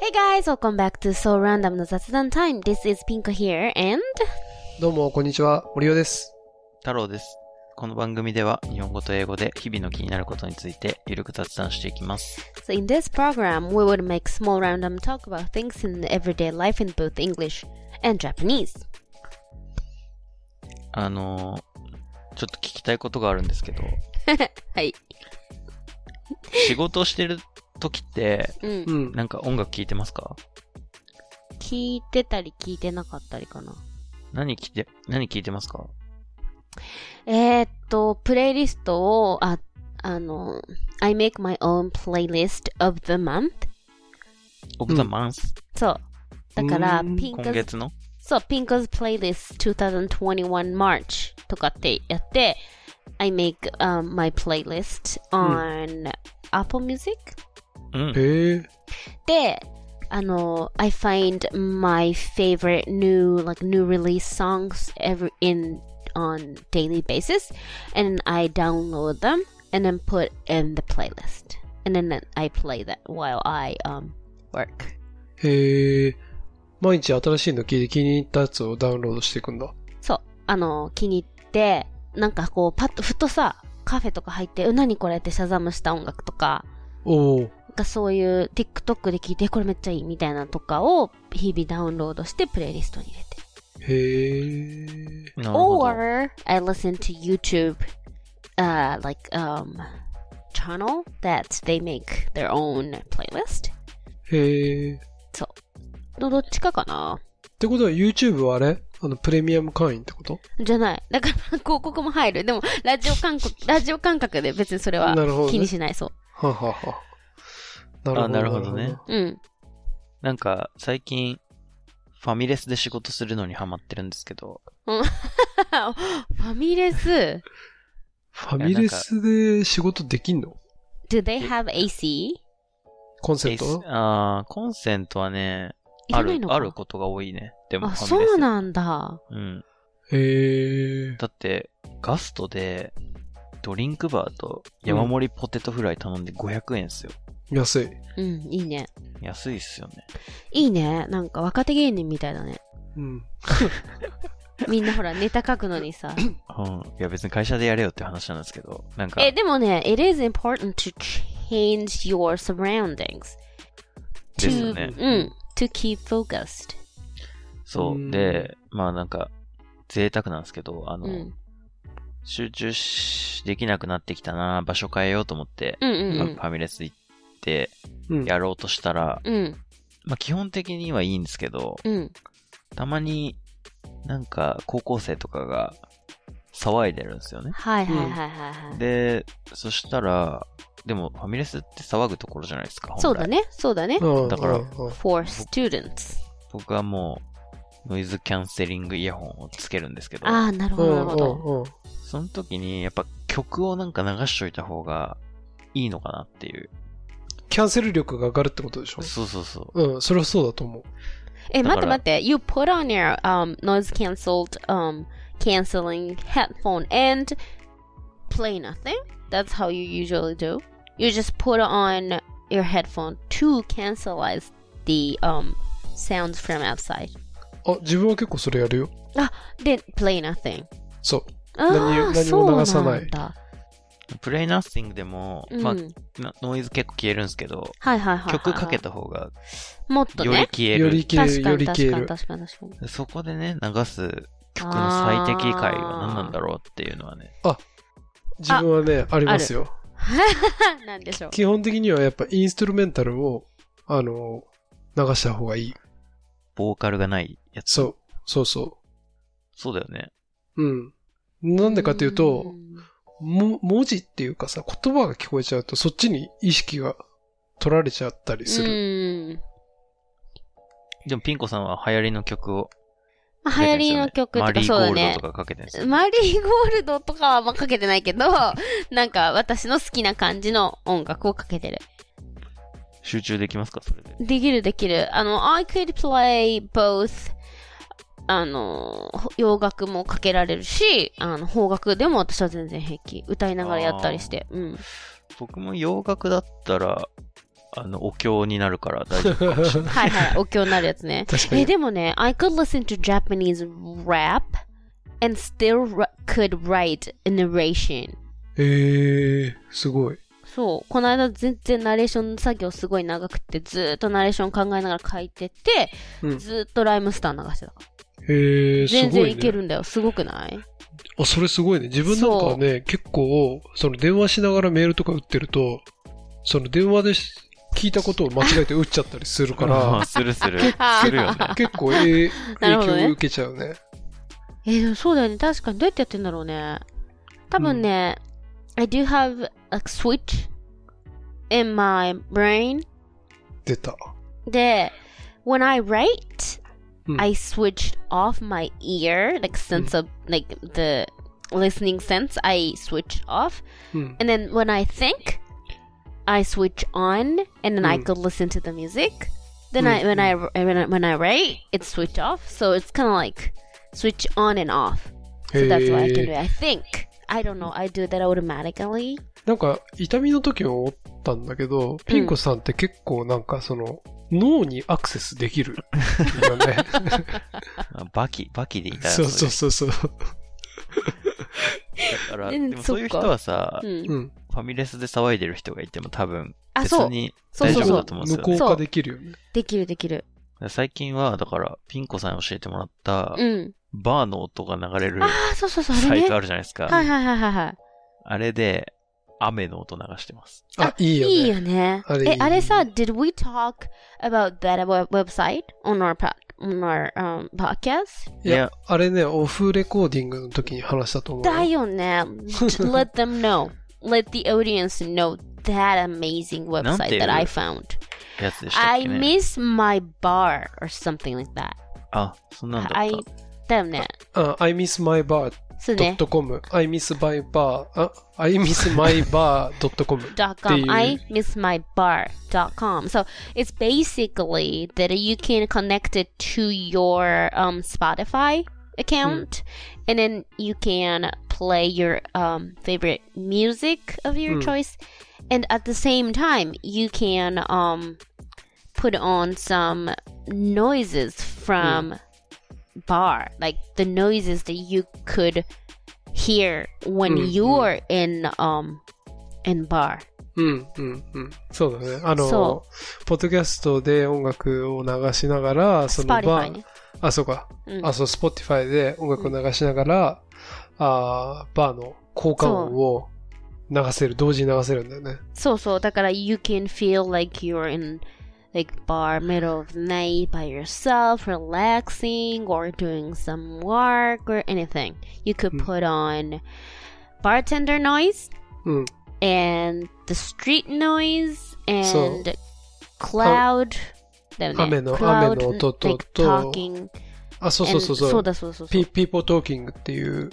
Hey guys, welcome back to So Random の雑談 Time. This is Pinko here and どうも、こんにちは。森尾です。太郎です。この番組では日本語と英語で日々の気になることについてゆるく雑談していきます。so in this program we would make small random talk about things in everyday life in both English and Japanese. あのーちょっと聞きたいことがあるんですけど、はい。仕事をしてる時って、うんう。ん。なんか音楽聴いてますか聞いてたり聞いてなかったりかな。何聞いて、何聞いてますかえー、っと、プレイリストを、あ、あの、I make my own playlist of the month. ?of the month? そう。だからピンク今月のそう、Pinko's Playlist 2021 March とかってやって、I make、um, my playlist on Apple Music うん。へえ。で、あの、I find my favorite new, like new release songs every in on daily basis and I download them and then put in the playlist. And then I play that while I um work. へえ。毎日新しいの聞いて気に入ったやつをダウンロードしていくんだ。そう。あの、気に入って、なんかこう、パッと、ふとさ、カフェとか入って、う、何これってシャザムした音楽とか、おお。なんかそういう TikTok で聞いて、これめっちゃいいみたいなのとかを、日々ダウンロードして、プレイリストに入れて。へえ。なるほど。Or, I listen to YouTube, uh, like, um, channel that they make their own playlist. へえ。っどどっちかかな？てことは YouTube はあれ？あの、プレミアム会員ってこと？じゃない。だから、広告も入る。でも、ラジオ感覚、ラジオ感覚で別にそれはなるほどね気にしない、そう。ははは。なあなるほどね。うん。なんか最近、ファミレスで仕事するのにハマってるんですけど、ファミレス？ファミレスで仕事できんの？Do they have AC? コンセンえトあーコンセントはね、ある、あることが多いね。でもあ、ファミレスそうなんだ。うん。へえ。だって、ガストで、ドリンクバーと山盛りポテトフライ頼んで500円っすよ。安い。うん、いいね。安いっすよね。いいね。なんか若手芸人みたいだね。うん。みんなほら、ネタ書くのにさ。うん。いや別に会社でやれよって話なんですけど、なんか、え、でもね、it is important to change your surroundings. ですよね To, うん。to keep focused. そうう。んで、まあなんか、贅沢なんですけど、あの、うん。集中し、できなくなってきたな、場所変えようと思って、うんうんうん。ファミレス行って、うん。やろうとしたら、うん。まあ基本的にはいいんですけど、うん。たまに、なんか、高校生とかが、騒いでるんですよね。はいはいはいはいはい。で、そしたら、でも、ファミレスって騒ぐところじゃないですか。そうだね。ね。そうだね。うんだから for students. 僕はもう、ノイズキャンセリングイヤホンをつけるんですけど、ああ、なるほど、なるほど。その時に、やっぱ曲をなんか流しといた方がいいのかなっていう。キャンセル力が上がるってことでしょそうそうそう。うん、それはそうだと思う。え、だから待って待って。You put on your um, noise cancelled um, canceling headphone and play nothing? That's how you usually do? You just put on your headphone to cancelize the um, sounds from outside. あ、自分は結構それやるよ。 Then play nothing. そう。あー何何も流さないそうなんだ。 プレイナッシングでも、うんまあ、なノイズ結構消えるんですけど、はいはいはいはい。曲かけた方がもっとよりね。消える。より消える、よ確かに確り消える。かに確かに確かに。そこでね、流す曲の最適解は何なんだろうっていうのはね。自分はね、ありますよ。なんでしょう。基本的にはやっぱインストゥルメンタルを、あの、流した方がいい。ボーカルがないやつ。そう。そうそそうだよね。う。うん。なんでかっていうと、んも、文字っていうかさ、言葉が聞こえちゃうと、そっちに意識が取られちゃったりする。うん。でもピンコさんは流行りの曲をまあ流行りの曲とマリかそうだねーゴールドと。かかけてるんですよ。マリーゴールドとかはまあかけてないけど、なんか私の好きな感じの音楽をかけてる。集中できますか？それで。できるできる。あの、I could play both あの、洋楽もかけられるし、あの、邦楽でも私は全然平気。歌いながらやったりして。うん。僕も洋楽だったら、あの、お経になるから大丈夫かもしれない。はいはい、お経になるやつね。え、確かに。でもね、I could listen to Japanese rap and still r- could write a narration. えー、すごい。そう。この間全然ナレーション作業すごい長くて、ずーっとナレーション考えながら書いてて、うんずーっとライムスター流してたから。え全然いけ。るんだよ。すごくない？あ、それすごいね。自分なんかはね、結構、その電話しながらメールとか打ってると、その電話でし聞いたことを間違えて打っちゃったりするかあら、するする。するよね。結構、影響を受けちゃうね。えーそうだよね。確かにどうやってやってんだろうね。多分ね、I do have a switch in my brain 出た。で、when I write, うん I switched off my ear, like sense of, like the listening sense, I switched off. うん。 And then when I think, I switch on, and then I Mm. could listen to the music. Then I when I when I when I write, it's switch off. So it's kind of like switch on and off. So that's what I can do. へー I think. I don't know. I do that automatically. なんか、痛みの時も思ったんだけど、ピンコさんって結構なんかその、 脳にアクセスできるよね。あバキ、バキでいたやつそうそうそうそう。だから、うんでもそういう人はさ、Mm. うん。ファミレスで騒いでる人がいても多分、あ、そう。別に大丈夫そうそうそう。だと思うんですよ、ね。無効化できるよね。できるできる。最近は、だから、ピンコさんに教えてもらった、うん。バーの音が流れるああ、そうそうそう。サイトあるじゃないですか。はいはいはいはいはい。あれで、雨の音流してます。あ、いいよね。いいよね。あれえ、あれさ、did we talk about that web- website on our, on our um, podcast? いやあれね、オフレコーディングの時に話したと思うよ。だよね。Let them know. Let the audience know that amazing website that I found. やつでしたっ I けね。miss my bar or something like that. あ、そんなんだった。I だよね。あ、I miss my bar そうね。 .com、I miss my bar、あ、I miss my bar.com。 dot っていう com. I miss my bar dot com. So it's basically that you can connect it to your um, Spotify account, and then you can play your um, favorite music of your Hmm. choice, and at the same time you can um, put on some noises from bar, like the noises that you could hear when mm -hmm. you were in um in bar. うんうんうん、そうだね。あの、so, ポッドキャストで音楽を流しながら、そのバー、ね、あ、そうか、うん、あ、そう、 Spotify で音楽を流しながら、うん、あーバーの効果音を流せる、同時に流せるんだよね。そうそう、だから、you can feel like you're in like bar middle of the night by yourself, relaxing or doing some work or anything. You could Mm. put on bartender noise うん。 and the street noise So- and cloud だよね。雨の cloud, 雨の音と like と talking あ、そうそうそう and- そう。そうだそうそうそう。 Pe- people talking っていう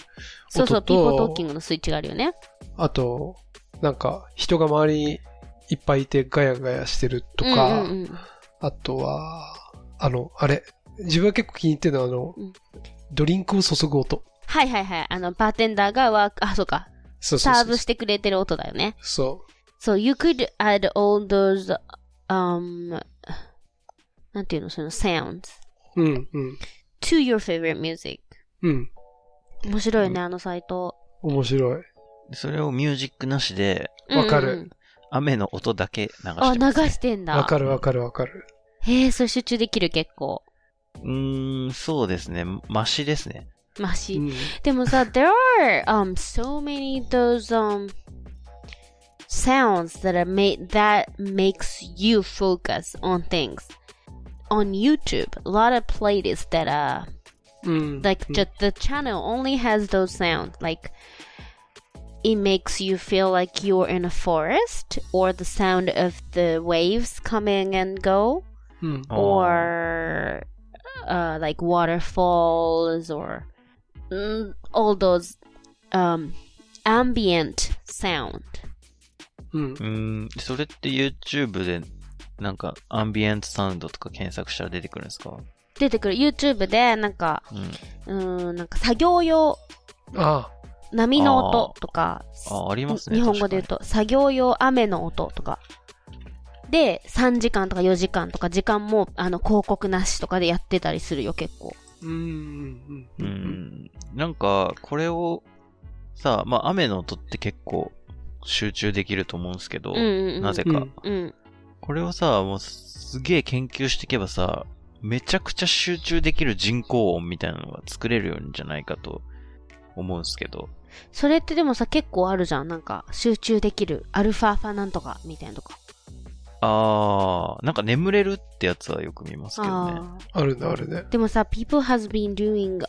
そうそう、音 people と、 talking のスイッチがあるよね。あと、なんか、人が周りに いっぱいいてガヤガヤしてるとか、うんうんうんあとは、あの、あれ、自分は結構気に入ってるのは、あの、うんドリンクを注ぐ音。はいはいはい。あの、バーテンダーがワーク、あ、そうか。そうそうそうサーブ。してくれてる音だよね。そ So you could add all those, um, なんていうの、その sounds う。うん、うん。to your favorite music. うん。面白いね、あのサイト。面白い。それをミュージックなしで、わかる雨の音だけ流してあ、ます、流してんだ。わかるわかるわかる。へえ、それ集中できる結構。うーん、そうですね。マシですね。マシ。うん。でもさ、there are um so many those um sounds that are made that makes you focus on things. On YouTube, a lot of playlists that uh うん。like うん just the channel only has those sounds like it makes you feel like you're in a forest or the sound of the waves coming and go hmm. or uh, like waterfalls or mm, all those um, ambient sound. Hmm. Mm, うん、うんそれって YouTube でなんかアンビエントサウンドとか検索したら出てくるんですか？出てくる。YouTube でなんか、うん、うんなんか作業用ああ。波の音とかあ、ありますね。日本語で言うと作業用雨の音とかで、3時間とか4時間とか時間も、あの、広告なしとかでやってたりするよ、結構。うん、うん、ううん。ん。なんか、これを、さ、まあ、雨の音って結構集中できると思うんですけど、うんうんうん。なぜかうん。うん。これをさ、もうすげえ研究していけばさ、めちゃくちゃ集中できる人工音みたいなのが作れるんじゃないかと思うんですけど。それってでもさ、結構あるじゃん。なんか、集中できる。アルファファなんとか、みたいなとか。あー、なんか眠れるってやつはよく見ますけどね。ああるね、あるね。ーでもさ、people has been doing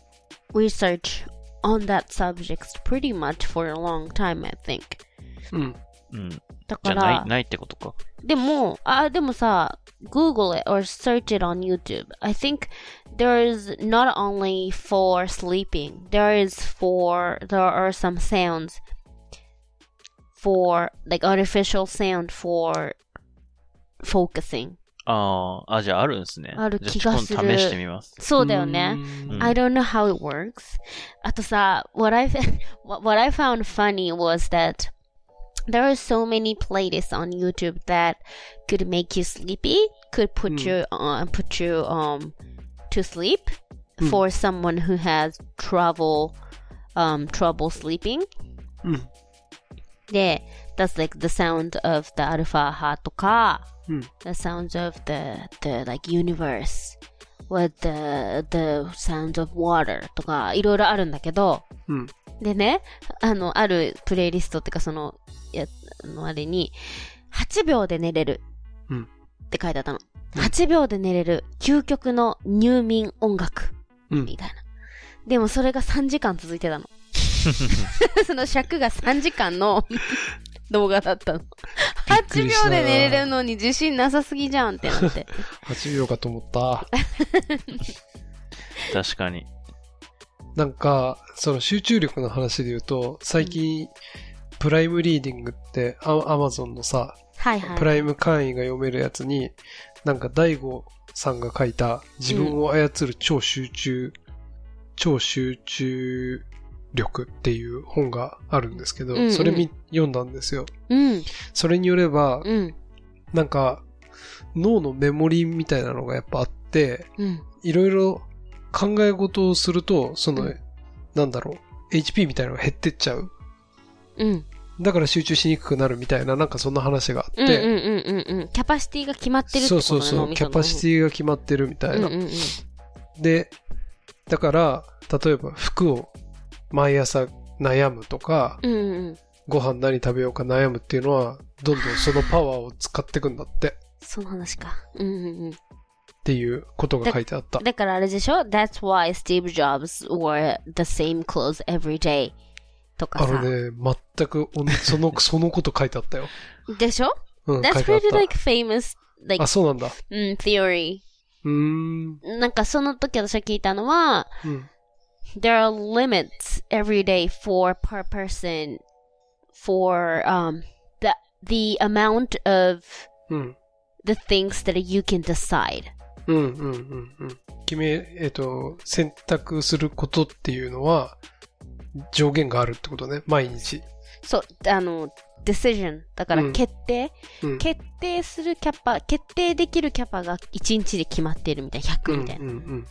research on that subject pretty much for a long time, I think. うん。うん。だかじゃあない、ら、ないってことか。でも、あ、でもさ、Google it or search it on YouTube. I think there is not only for sleeping, there is for, there are some sounds for, like artificial sound for focusing. あー、あ、じゃああるんですね。あるじゃあ気がするちょっと試してみます。そうだよね。うんうん I don't know how it works. あとさ、what I, what what I found funny was that there are so many playlists on YouTube that could make you sleepy, could put Hmm. you on, put you um to sleep Hmm. for someone who has trouble um trouble sleeping. うん。で、that's like the sound of the alpha 波とか、うん。the sounds of the the like universe with the the sounds of water とかいろいろあるんだけど、うん。でね、あの、あるプレイリストっていうかその、や、あのあれに、8秒で寝れるうんって書いてあったの。うん8秒で寝れる究極の入眠音楽うんみたいな。でもそれが3時間続いてたの。その尺が3時間の 動画だったの。く8りした秒で寝れるのに自信なさすぎじゃんってなって。8秒かと思った。確かに。なんか、その集中力の話で言うと、最近、プライムリーディングって、アマゾンのさ、はいはい。プライム会員が読めるやつに、なんか大悟さんが書いた自分を操る超集中、超集中力っていう本があるんですけど、うんうんそれみ読んだんですよ。うん、それによれば、うん、なんか脳のメモリみたいなのがやっぱあって、うん。いろいろ考え事をすると、その、うんなんだろう、HP みたいなのが減ってっちゃう。うん。だから集中しにくくなるみたいな、なんかそんな話があって、うんうんうんうんうん。キャパシティが決まってるってそことだねうそうそう、キャパシティが決まってるみたいな。うんうんうん。で、だから、例えば服を毎朝悩むとか、うんうん。ご飯何食べようか悩むっていうのは、どんどんそのパワーを使っていくんだって、その話か。うんうんうん。っていうことが書いてあった。だからあれでしょ ?That's why Steve Jobs wore the same clothes every day とかさ。あのね、全くその、そのこと書いてあったよ。でしょうん、書 ?That's pretty た。like famous, like, あ、そうなんだ。うん、theory. うーん。なんかその時私が聞いたのは、うん。there are limits every day for per person for um the the amount of うん。the things that you can decide. うん、うん、うん、うん。決め、えっ、と、選択することっていうのは、上限があるってことね。毎日。そう、あの、decision。だからうん決定、うん。決定するキャパ、決定できるキャパが1日で決まってるみたいな、100みたいな。うん、うん、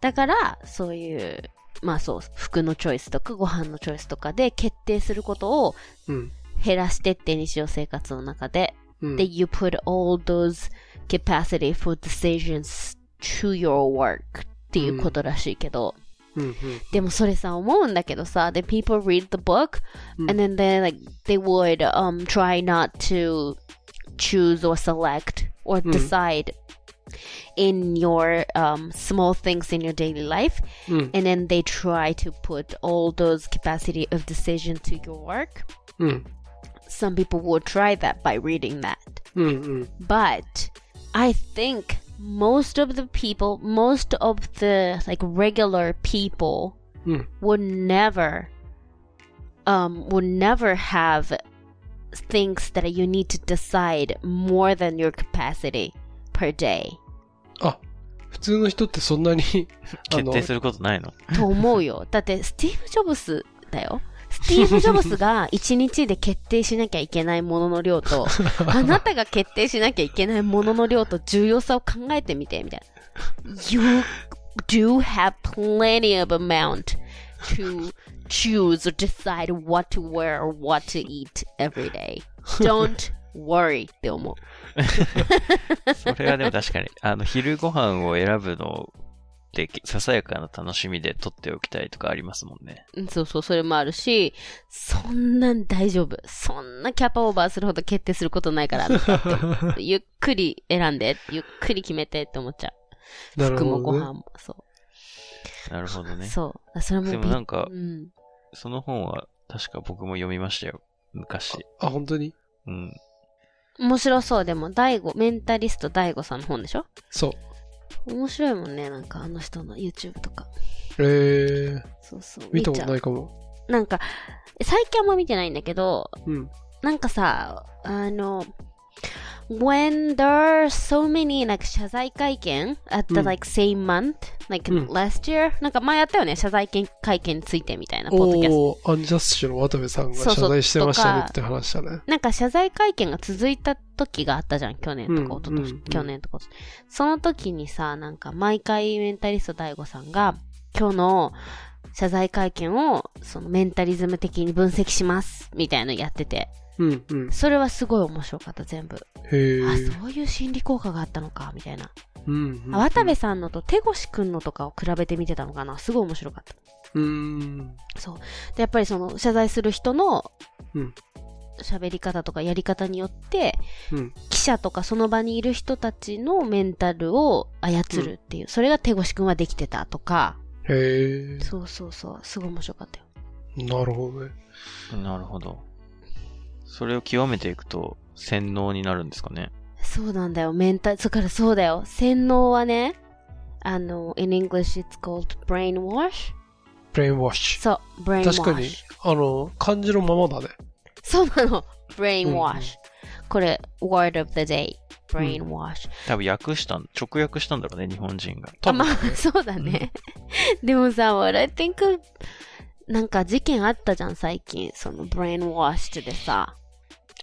だから、そういう、まあそう、服のチョイスとかご飯のチョイスとかで決定することをうん。うん。減らしてって日常生活の中で、うん。で、you put all those capacity for decisions to your work っていうことらしいけど、うん、うん。でもそれさ、思うんだけどさ、で、people read the book うん and then they like, they would um try not to choose or select or うん decide in your um small things in your daily life うん。 and then they try to put all those capacity of decision to your work. うん。 Some people will try that by reading that. うん、うん。 But I think most of the people, most of the like regular people うん。 would never um would never have things that you need to decide more than your capacity per day あ、普通の人ってそんなに、あの決定、することないのと思うよ。だってスティーブ・ジョブスだよ。 スティーブ・ジョブスが1日で決定しなきゃいけないものの量と、あなたが決定しなきゃいけないものの量と重要さを考えてみて、みたいな。You do have plenty of amount to choose or decide what to wear or what to eat every day. Don't worry って思う。それはでも確かに、あの、昼ご飯を選ぶのって、ささやかな楽しみで取っておきたいとかありますもんね。うんそうそう、それもあるし、そんなん大丈夫。そんなキャパオーバーするほど決定することないから、ゆっくり選んで、ゆっくり決めてって思っちゃう。なる服もほどね。ご飯も、そなるほどう。ね。そう。それもでびもなんかう、ん。その本は確か僕も読みましたよ。昔。あ、本当に？うん。面白そう。でも、大悟、メンタリスト大悟さんの本でしょ？そう。面白いもんね。なんか、あの人の YouTube とか。えー、そうそう。見たことないかも。う。なんか、最近あんま見てないんだけど、うん。なんかさ、あの、when there are so many like 謝罪会見 at the うん like same month, like うん last year, なんか前やったよね、謝罪会見についてみたいなポッドキャスト。アンジャッシュの渡部さんが謝罪してましたねって話したね。なんか謝罪会見が続いた時があったじゃん、去年とうんか一昨年、う去年とか。その時にさ、なんか毎回メンタリスト大悟さんが、今日の謝罪会見をそのメンタリズム的に分析します、みたいなのやってて。うん、うん。それはすごい面白かった、全部。あ、へー。そういう心理効果があったのか、みたいな。うん、うん。あ渡部さんのと手越くんのとかを比べてみてたのかなすごい面白かった。うーん。そう。で、やっぱりその謝罪する人のうん喋り方とかやり方によって、うん。記者とかその場にいる人たちのメンタルを操るっていう、それが手越くんはできてたとか、へー。そうそうそう、すごい面白かったよ。なるほどね。なるほど。それを極めていくと、洗脳になるんですかね？そうなんだよ、メンタル、そからそうだよ、洗脳はね、あの、in English it's called brainwash? ブレインワッシそう、brainwash。ュ。確かに、あの、漢字のままだね。そうなの。brainwash、うんうんこれ、word of the day. brainwash、多分訳したん、直訳したんだろうね、日本人が。あ、多分まあ、そうだね。でもさ、what I think, なんか事件あったじゃん、最近。その brainwashed でさ。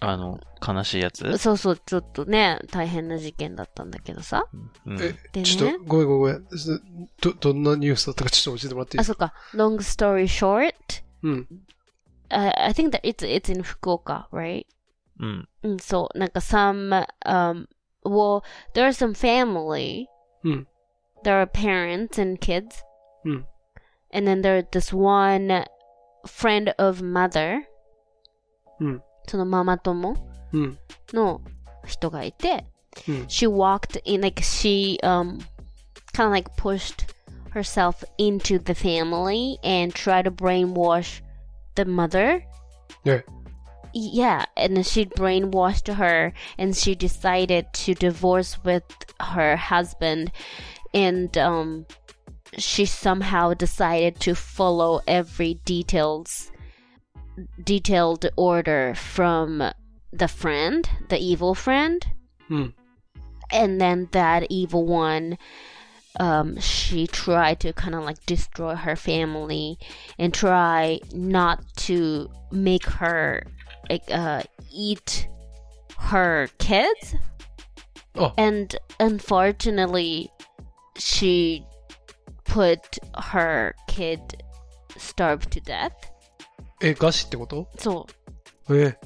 あの、悲しいやつ？そうそう、ちょっとね、大変な事件だったんだけどさ。うん。え、でちょっねと、。ごめんごめんごめん。すど、どんなニュースだったかちょっと教えてもらっていいあ、ですか？そっか。long story short, うん。uh, I think that it's, it's in 福岡, right? うん。うん、そう。なんか some, um, well, there are some family. うん。There are parents and kids. うん。And then there's this one friend of mother. うん。そのママ友うん。の人がいて、うん。 she walked in, like she, um, kind of like pushed herself into the family and tried to brainwash the mother. ね。 Yeah, and then she brainwashed her and she decided to divorce with her husband and um she somehow decided to follow every details detailed order from the friend, the evil friend. Hmm. And then that evil one um, she tried to kind of like destroy her family and try not to make her uh, eat her kids. Oh. And unfortunately, she put her kid starved to death え、餓死ってことそうえ、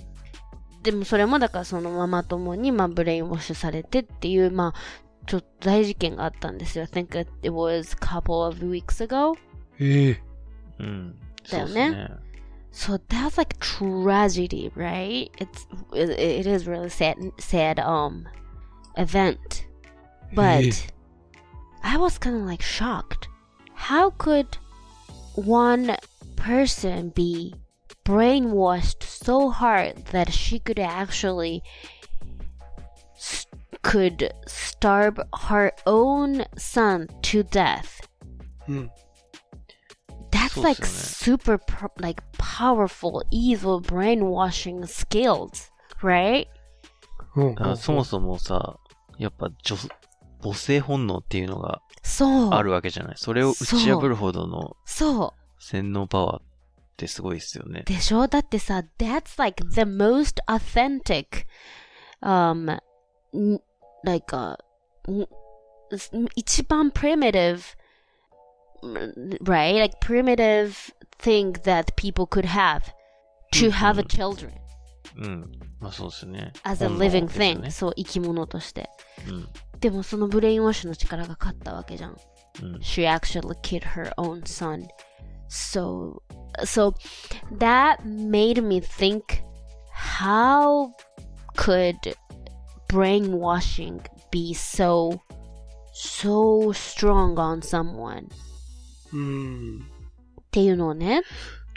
でもそれもだからそのママ友にまあブレインウォッシュされてっていうまあちょっと大事件があったんですよ。I think it was a couple of weeks ago. ええ。うん。だよねそうっすね。 So that's like tragedy, right? It's it, it is really sad sad um event. But ええ I was kind of like shocked. How could one person be brainwashed so hard that she could actually s- could starve her own son to death? うん。 That's そうっ like すよ super pro- like powerful evil brainwashing skills, right? うん。だからそもそもさ、やっぱ女、 母性本能っていうのがそう。あるわけじゃない。それを打ち破るほどのそう。洗脳パワーっってすごいですよね。でしょだってさ、that's like the most authentic, um, like, uh, n- 一番 primitive, right? Like primitive thing that people could have to have a children うん。まあそうですね。as a living thing. ねそう、生き物として。うん。でもそのブレインウォッシュの力が勝ったわけじゃん。うん。she actually killed her own son. So, so that made me think how could brainwashing be so, so strong on someone? うん。っていうのをね、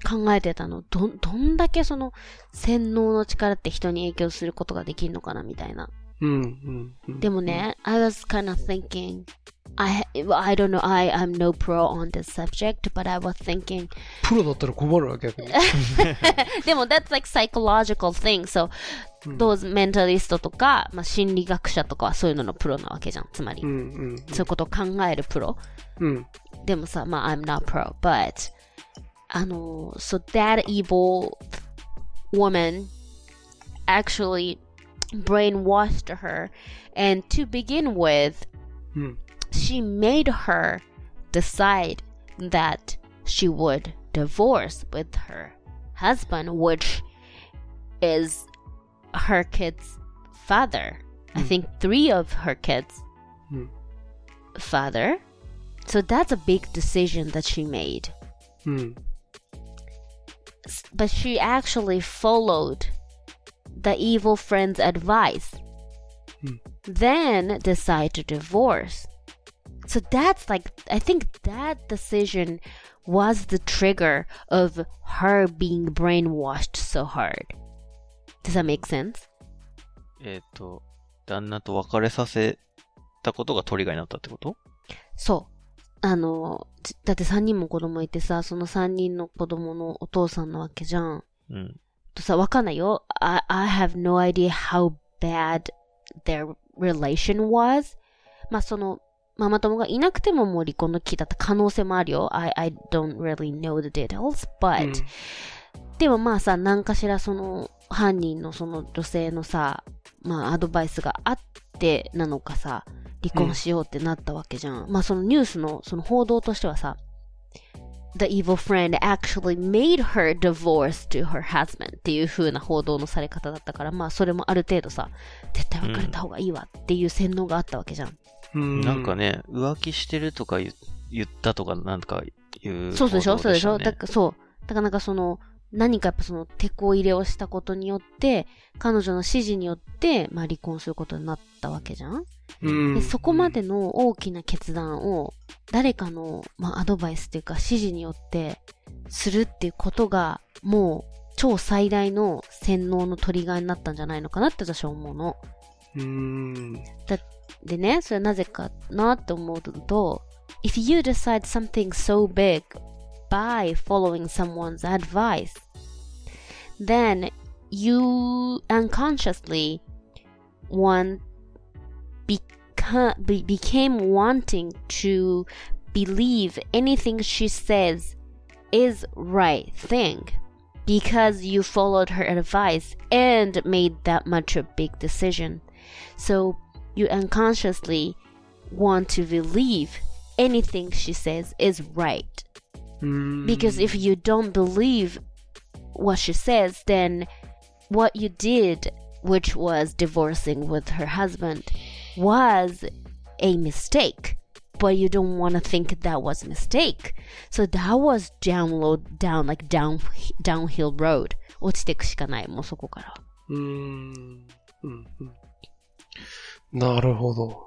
考えてたの。ど、どんだけその洗脳の力って人に影響することができるのかなみたいな。うん。うん。うんでもね、I was kind of thinking, I, I don't know, I, I'm no pro on this subject, but I was thinking, プロだったら困るわ、逆に。でも that's like psychological thing, so うん those mentalist とか、まあ、心理学者とかはそういうののプロなわけじゃん、つまり。うん。うん。そういうことを考えるプロ。うん。でもさ、まあ、I'm not pro, but, あの、so that evil woman actually brainwashed her. And to begin with, hmm. she made her decide that she would divorce with her husband, which is her kid's father. Hmm. I think three of her kids' hmm. father. So that's a big decision that she made. Hmm. But she actually followed the evil friend's advice. Hmm. Then decide to divorce. So that's like I think that decision was the trigger of her being brainwashed so hard. Does that make sense? えっ、と、旦那と別れさせたことがトリガーになったってことそう。あの、ちだって3人も子供いてさ、その3人の子供のお父さんなわけじゃん。うん。とさ、わかんないよ。I, I have no idea how bad their relation was. まあ、その、ママ友がいなくてももう離婚の危機だった可能性もあるよ。I, I don't really know the details, う but、んでもまあさ、何かしらその、犯人のその女性のさ、まあアドバイスがあってなのかさ、離婚しようってなったわけじゃん。まあそのニュースのその報道としてはさ、The evil friend actually made her divorce to her husband っていう風な報道のされ方だったから、まあそれもある程度さ、絶対別れた方がいいわっていう洗脳があったわけじゃん。うん。なんかね、浮気してるとか言言ったとか、なんかいう、そうでしょ？そうでしょ？だだからそう。だからなんかその、何かやっぱその、手こ入れをしたことによって、彼女の指示によって、まあ離婚することになったわけじゃん、うんで、そこまでの大きな決断を、誰かの、まあアドバイスっていうか指示によって、するっていうことが、もう、超最大の洗脳のトリガーになったんじゃないのかなって私は思うの。うん。でね、それはなぜかなって思うと、if you decide something so big by following someone's advice, then you unconsciously want beca- be- became wanting to believe anything she says is right thing because you followed her advice and made that much a big decision. So you unconsciously want to believe anything she says is right. うん。 Because if you don't believe what she says, then what you did, which was divorcing with her husband, was a mistake. But you don't want to think that was a mistake. So that was download down like down downhill road. 落ちていくしかない、もうそこから。うん。うん。うんなるほど。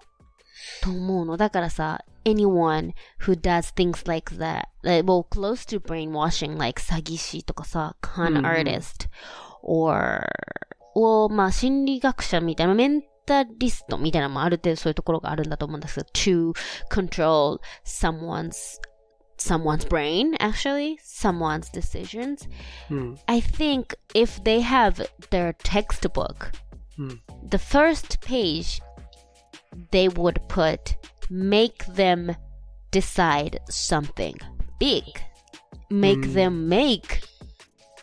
と思うの。だからさ、anyone who does things like that, like, well, close to brainwashing, like 詐欺師とかさ、con うんうん artist, or, or まあ心理学者みたいな、メンタリストみたいなのもある程度そういうところがあるんだと思うんですけど、to control someone's, someone's brain, actually, someone's decisions. うん。 I think if they have their textbook, うん。 the first page they would put make them decide something big make Mm. them make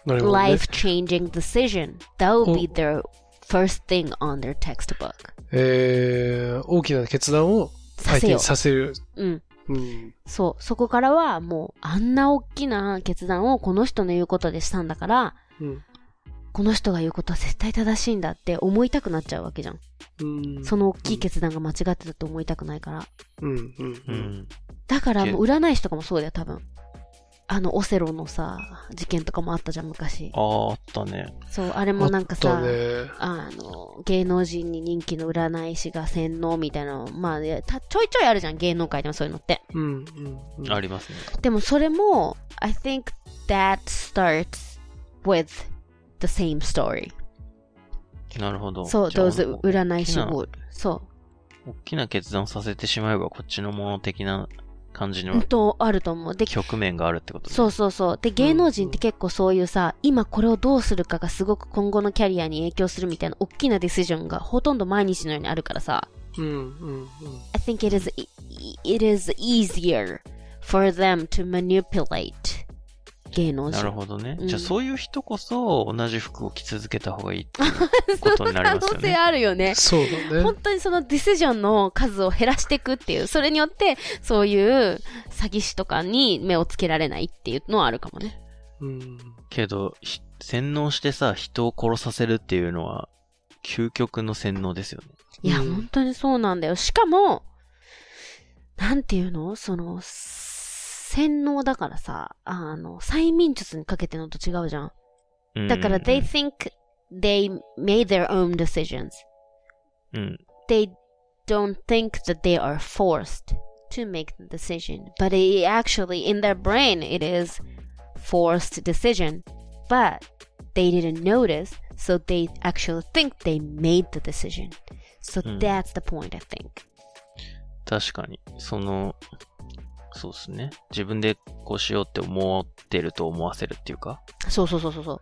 life changing decision. That will be their first thing on their textbook. えー、大きな決断をさせよ相手にさせる。う。うん。うん。そう。そこからはもう、あんな大きな決断をこの人の言うことでしたんだから、うん。この人が言うことは絶対正しいんだって思いたくなっちゃうわけじゃん。うん。その大きい決断が間違ってたと思いたくないから。うん。うん。ううん。ん。だからもう占い師とかもそうだよ、多分。あの、オセロのさ、事件とかもあったじゃん、昔。ああ、あったね。そう、あれもなんかさ、あね。あの、芸能人に人気の占い師が洗脳みたいなの、まあ、たちょいちょいあるじゃん、芸能界でもそういうのって。うん。うん。うんありますね。でもそれも、I think that starts with the same story. なるほど。そう、じゃあ those 占い師大きな would. そ大きな決断をさせてしまえば、こっちのもの的な感じう。のうんと、あると思う。で、局面があるってことね。そうそうそう。で、芸能人って結構そういうさ、今これをどうするかがすごく今後のキャリアに影響するみたいな大きなディシジョンがほとんど毎日のようにあるからさ。うん。うん。I think it is, it is easier for them to manipulate 芸能人。なるほどね。うんじゃあそういう人こそ同じ服を着続けた方がいいっていう ことになり可能性ますよね。あるよね。そうだね本。当にそのディシジョンの数を減らしていくっていう、それによって、そういう詐欺師とかに目をつけられないっていうのはあるかもね。うん。けど、ひ洗脳してさ、人を殺させるっていうのは、究極の洗脳ですよね。いや、うん本当にそうなんだよ。しかも、なんていうの？その、洗脳だからさ、あの、催眠術にかけてるのと違うじゃん。うんだから、they think they made their own decisions. うん。 They don't think that they are forced to make the decision. But it actually, in their brain, it is forced decision. But they didn't notice, so they actually think they made the decision. So うん that's the point, I think. 確かに。その、 そうですね。自分でこうしようって思ってると思わせるっていうか。そうそうそうそうそう。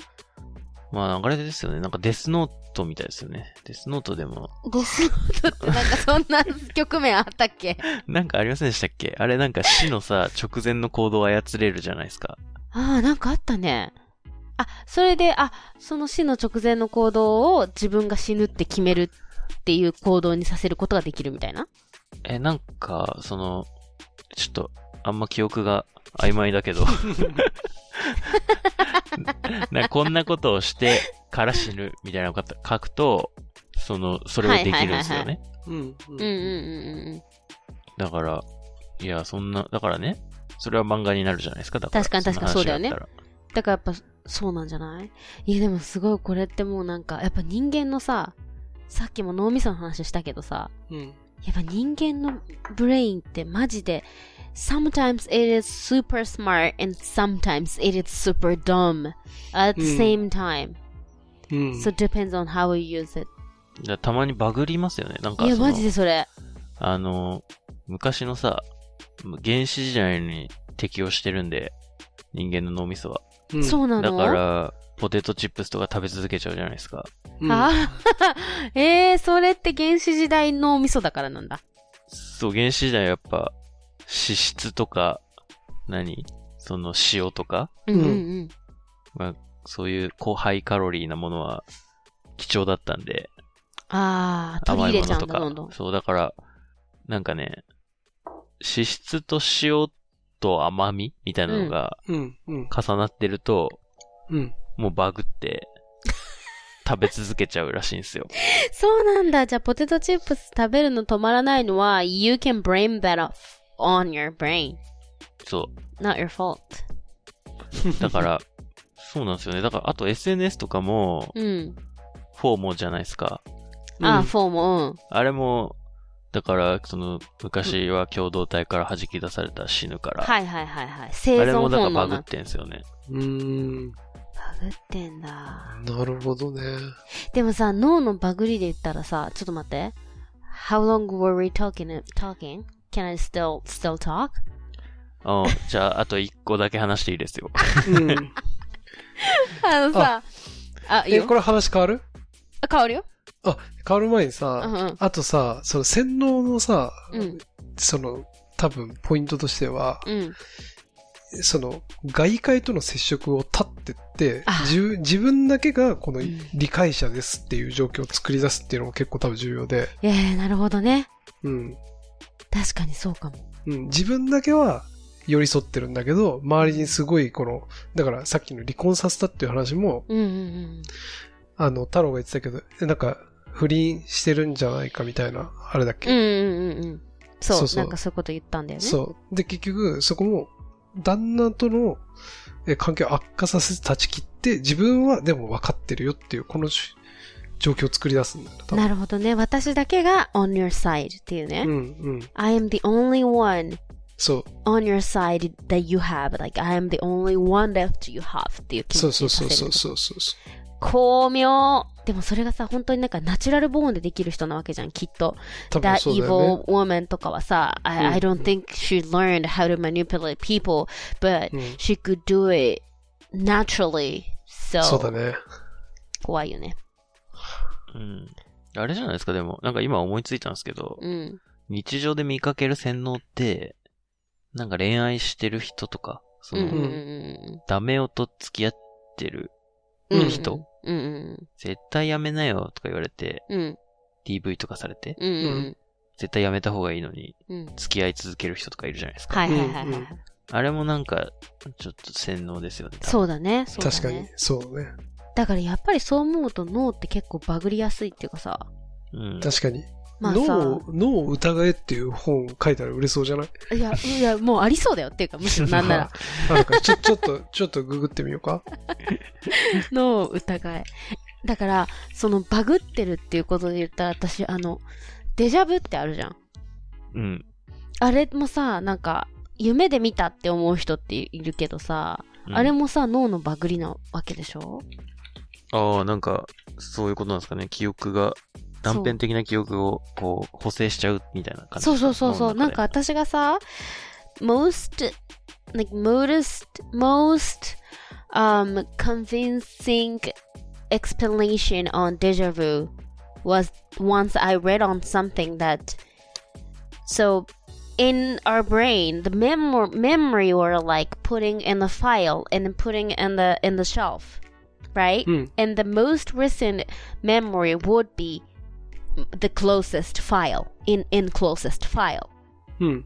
まあ、流れですよね。なんかデスノートみたいですよね。デスノートでも、デスノートってなんかそんな局面あったっけ？なんかありませんでしたっけ？あれなんか死のさ、直前の行動を操れるじゃないですか。ああ、なんかあったね。あ、それで、あ、その死の直前の行動を自分が死ぬって決めるっていう行動にさせることができるみたいな？え、なんか、その、ちょっと、あんま記憶が曖昧だけど。なこんなことをしてから死ぬみたいなこと書くと、その、それをできるんですよね。うん。うんうんうん。だから、いや、そんな、だからね、それは漫画になるじゃないですか。だから確かに確かにそうだよねだからやっぱ、そうなんじゃない？いやでもすごいこれってもうなんか、やっぱ人間のさ、さっきも脳みその話したけどさ、うん。やっぱ人間のブレインってマジで、sometimes it is super smart and sometimes it is super dumb at the うん same time. うん。So it depends on how you use it. たまにバグりますよね。なんかいや、マジでそれ。あの、昔のさ、原始時代に適応してるんで、人間の脳みそは。うんだそうなのから、ポテトチップスとか食べ続けちゃうじゃないですか。うんああ、えー、それって原始時代の味噌だからなんだ。そう、原始時代はやっぱ、脂質とか、何？その塩とか、うんうんうん。まあ、そういう高ハイカロリーなものは貴重だったんで、ああ、取り甘入れちゃうんだ、いものとかどんどん。。そう、だから、なんかね、脂質と塩と甘みみたいなのがうん。うん。重なってると、うん。もうバグって、食べ続けちゃうらしいんですよ。そうなんだ。じゃあ、ポテトチップス食べるの止まらないのは、you can blame that off on your brain. そ Not your fault. う。だから、そうなんですよね。だから、あと SNS とかも、うん。フォーモじゃないですか。ああ、フォーも、うん。あれも、だから、その、昔は共同体から弾き出されたら死ぬから。はいはいはいはい。生あれ存もだからバグっ。てんすよね。うーん。バグってんだ。なるほどね。でもさ、脳のバグりで言ったらさ、ちょっと待って。How long were we talking? talking? Can I still, still talk? うん。じゃあ、あと一個だけ話していいですよ。うん。あのさ、あ、いいえ、よこ。れ話変わる？あ変わるよ。あ、変わる前にうんさ、うん。あとさ、その洗脳のさ、うんその、多分、ポイントとしては、うん。その、外界との接触を立ってってあ、自分だけがこのうん理解者ですっていう状況を作り出すっていうのが結構多分重要で、ええなるほどね。うん。確かにそうかも。うん、自分だけは寄り添ってるんだけど、周りにすごいこの、だからさっきの離婚させたっていう話も、うんうんあの、太郎が言ってたけど、えなんか、不倫してるんじゃないかみたいな、あれだっけ、うん。うんうんうんうん。そう、そうそうなんかそういうこと言ったんだよね。そう。で、結局、そこも、旦那とのえ関係を悪化させて断ち切って、自分はでも分かってるよっていう、このし状況を作り出すんだよなるほどね。私だけが on your side っていうね。うん、うん。I am the only one そう。on your side that you have. Like, I am the only one left you have っていう気そう持ちそうそうにさせるそうそうそう。巧妙。でもそれがさ、本当になんかナチュラルボーンでできる人なわけじゃん、きっと。That そうだよ evil woman とかはさ、I, うん I don't think she learned how to manipulate people, but ね。うん。she could do it naturally. So, そうだね。怖いよね。うん。あれじゃないですか、でも。なんか今思いついたんですけど、うん。日常で見かける洗脳って、なんか恋愛してる人とか、その、うんうんうんダメ男と付き合ってる人。うんうん絶対やめなよとか言われて。DV とかされて、うんうん絶対やめた方がいいのに。付き合い続ける人とかいるじゃないですか。はいはいはいあれもなんか、ちょっと洗脳ですよね。多分そうだね。そうだね確かに。そうね。だからやっぱりそう思うと脳って結構バグりやすいっていうかさ。うん。確かに。まあさ脳を、脳を疑えっていう本書いたら売れそうじゃない？いや、いや、もうありそうだよっていうか、むしろ なんなら。あるから、ちょ、ちょっと、ちょっとググってみようか？脳を疑え。だから、そのバグってるっていうことで言ったら、私、あの、デジャブってあるじゃん。うん。あれもさ、なんか、夢で見たって思う人っているけどさ、うんあれもさ、脳のバグりなわけでしょ？ああ、なんか、そういうことなんですかね。記憶が、断片的な記憶を、こう、補正しちゃうみたいな感じそうですかそうそうそう。脳の中でなんか私がさ、most, like, most, most, um, convincing explanation on deja vu was once I read on something that, so in our brain, the mem- memory were like putting in the file and then putting in the, in the shelf, right? うん。 and the most recent memory would be the closest file in in closest file うん。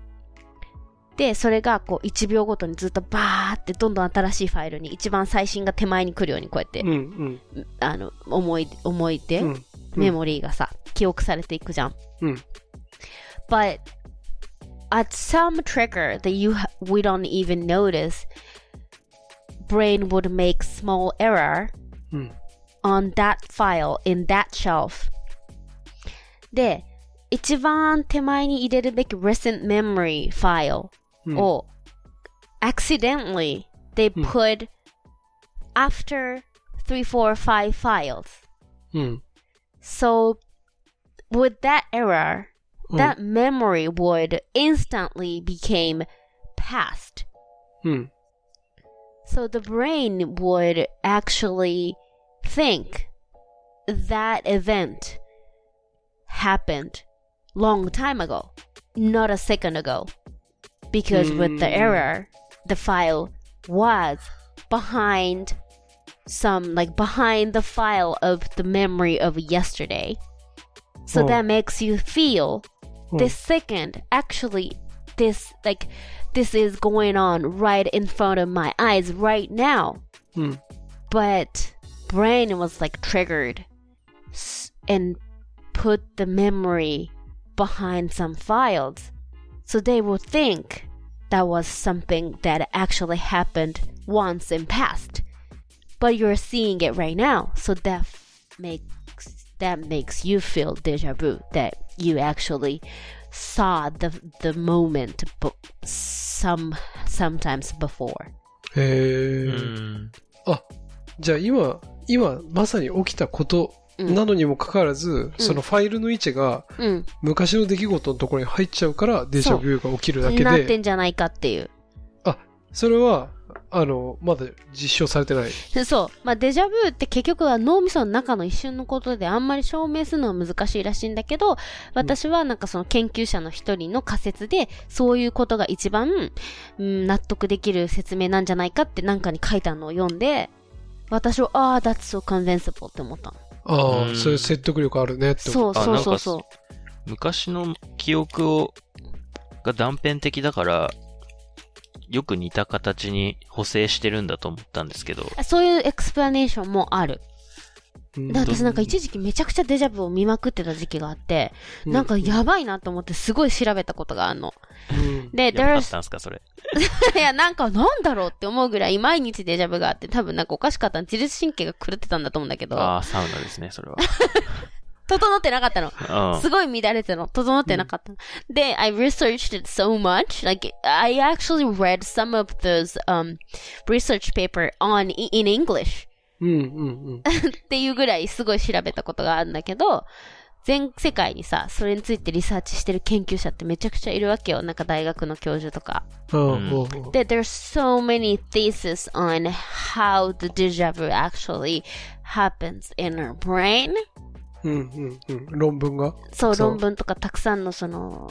でそれがこう1秒ごとにずっとバーってどんどん新しいファイルに一番最新が手前に来るようにこうやって、うん。うん。あの思い思い出、うん。メモリーがさ記憶されていくじゃんうん。but at some trigger that you we don't even notice brain would make small error うん。on that file in that shelf で一番手前に入れるべき recent memory file うん。を accidentally they うん put after 3, 4, 5 files うん。 so with that error うん that memory would instantly became past うん。 So the brain would actually think that event happened long time ago, not a second ago. Because with the Mm. error, the file was behind some like behind the file of the memory of yesterday. So Oh. that makes you feel Oh. this second actually this like this is going on right in front of my eyes right now うん。but brain was like triggered and put the memory behind some files so they would think that was something that actually happened once in past but you're seeing it right now so that f- makes that makes you feel deja vu that you actually saw the the moment but some sometimes before へえ。うん。じゃあ今、今、まさに起きたことうん なのにもかかわらず、そのファイルの位置がうん昔の出来事のところに入っちゃうから、デジャビューが起きるだけなってで、んじゃないかっていう。それは、あの、まだ実証されてない。そう。まあ、デジャブって結局は脳みその中の一瞬のことであんまり証明するのは難しいらしいんだけど、私はなんかその研究者の一人の仮説で、そういうことが一番、うん、納得できる説明なんじゃないかってなんかに書いたのを読んで、私は、ああ、that's so convincible って思ったの。ああ、うんそういう説得力あるねってそうそうそうそう。昔の記憶を、が断片的だから、よく似た形に補正してるんだと思ったんですけど、そういうエクスプラネーションもある。で私なんか一時期めちゃくちゃデジャブを見まくってた時期があって、うんなんかやばいなと思ってすごい調べたことがあるの。うんで、やばかったんすか、それ。いや、なんかなんだろうって思うぐらい毎日デジャブがあって、多分なんかおかしかった自律神経が狂ってたんだと思うんだけど、ああ、サウナですね、それは。整ってなかったの。うんすごい乱れてたの。整ってなかったの。で、I researched it so much. Like, I actually read some of those, um, research paper on, in English. うんうんうん。っていうぐらいすごい調べたことがあるんだけど、全世界にさ、それについてリサーチしてる研究者ってめちゃくちゃいるわけよ。なんか大学の教授とか。で、there's so many theses on how the deja vu actually happens in our brain. うんうんうん。論文が？そう、そう論文とかたくさんのその、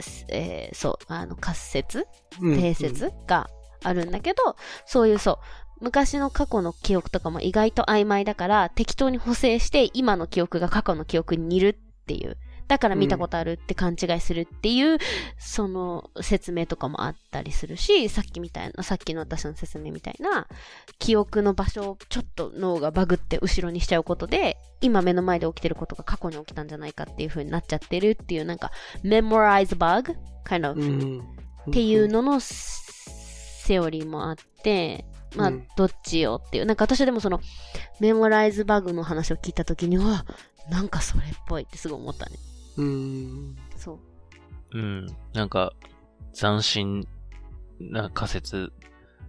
すえーそう、あの、仮説うん定説があるんだけど、そういうそう、昔の過去の記憶とかも意外と曖昧だから、適当に補正して今の記憶が過去の記憶に似るっていう。だから見たことあるって勘違いするっていう、その説明とかもあったりするし、さっきみたいな、さっきの私の説明みたいな、記憶の場所をちょっと脳がバグって後ろにしちゃうことで、今目の前で起きてることが過去に起きたんじゃないかっていう風になっちゃってるっていう、なんか、memorize bug kind of うん。っていうののセオリーもあって、まあうん、どっちよっていう。なんか私でもその、メモライズバグの話を聞いたときには、なんかそれっぽいってすごい思ったね。うん。そう。うん。なんか、斬新な仮説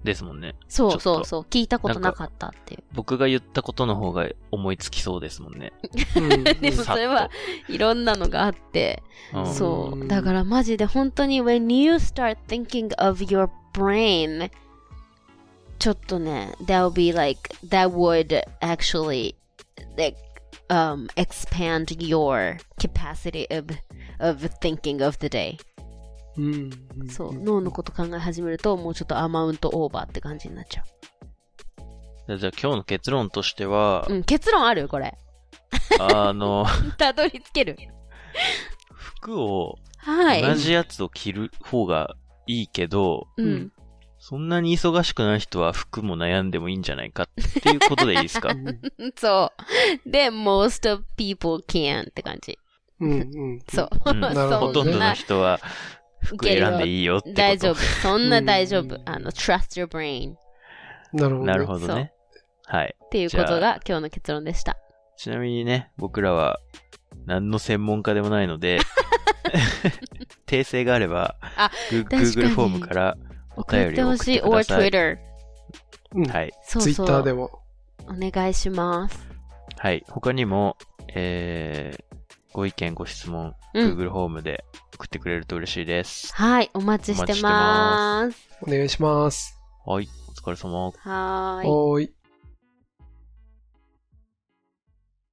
ですもんね。そうそうそう。聞いたことなかったっていう。僕が言ったことの方が思いつきそうですもんね。うん でもそれは、いろんなのがあって、うんそうう。だからマジで本当に when you start thinking of your brain ちょっとね that would be like that would actually like um expand your capacity of of thinking of the day. うん。そう。脳のこと考え始めるともうちょっとアマウントオーバーって感じになっちゃじゃあ今日の結論としてはう、うん結論あるこれ。あの、たどり着ける。服をはい。同じやつを着る方がいいけど、うんそんなに忙しくない人は服も悩んでもいいんじゃないかっていうことでいいですか？そうで most of people can って感じうんうん。そう、ほとんどの人は服選んでいいよってこと。大丈夫。そんな大丈夫う。んあの、trust your brain なるほどね。なるほどね。はい。っていうことが今日の結論でした。ちなみにね、僕らは何の専門家でもないので、訂正があれば、あグ確かに Google フォームからお送っ便りを送ってほしてい。く or ださい。Twitter。うん。はい。そうそう。ターでも。お願いします。はい。他にも、えー、ご意見、ご質問、うん Google フォームで送ってくれると嬉しいです。はい、お待ちしてます。お願いします。はい。お疲れ様。はーい。はーい。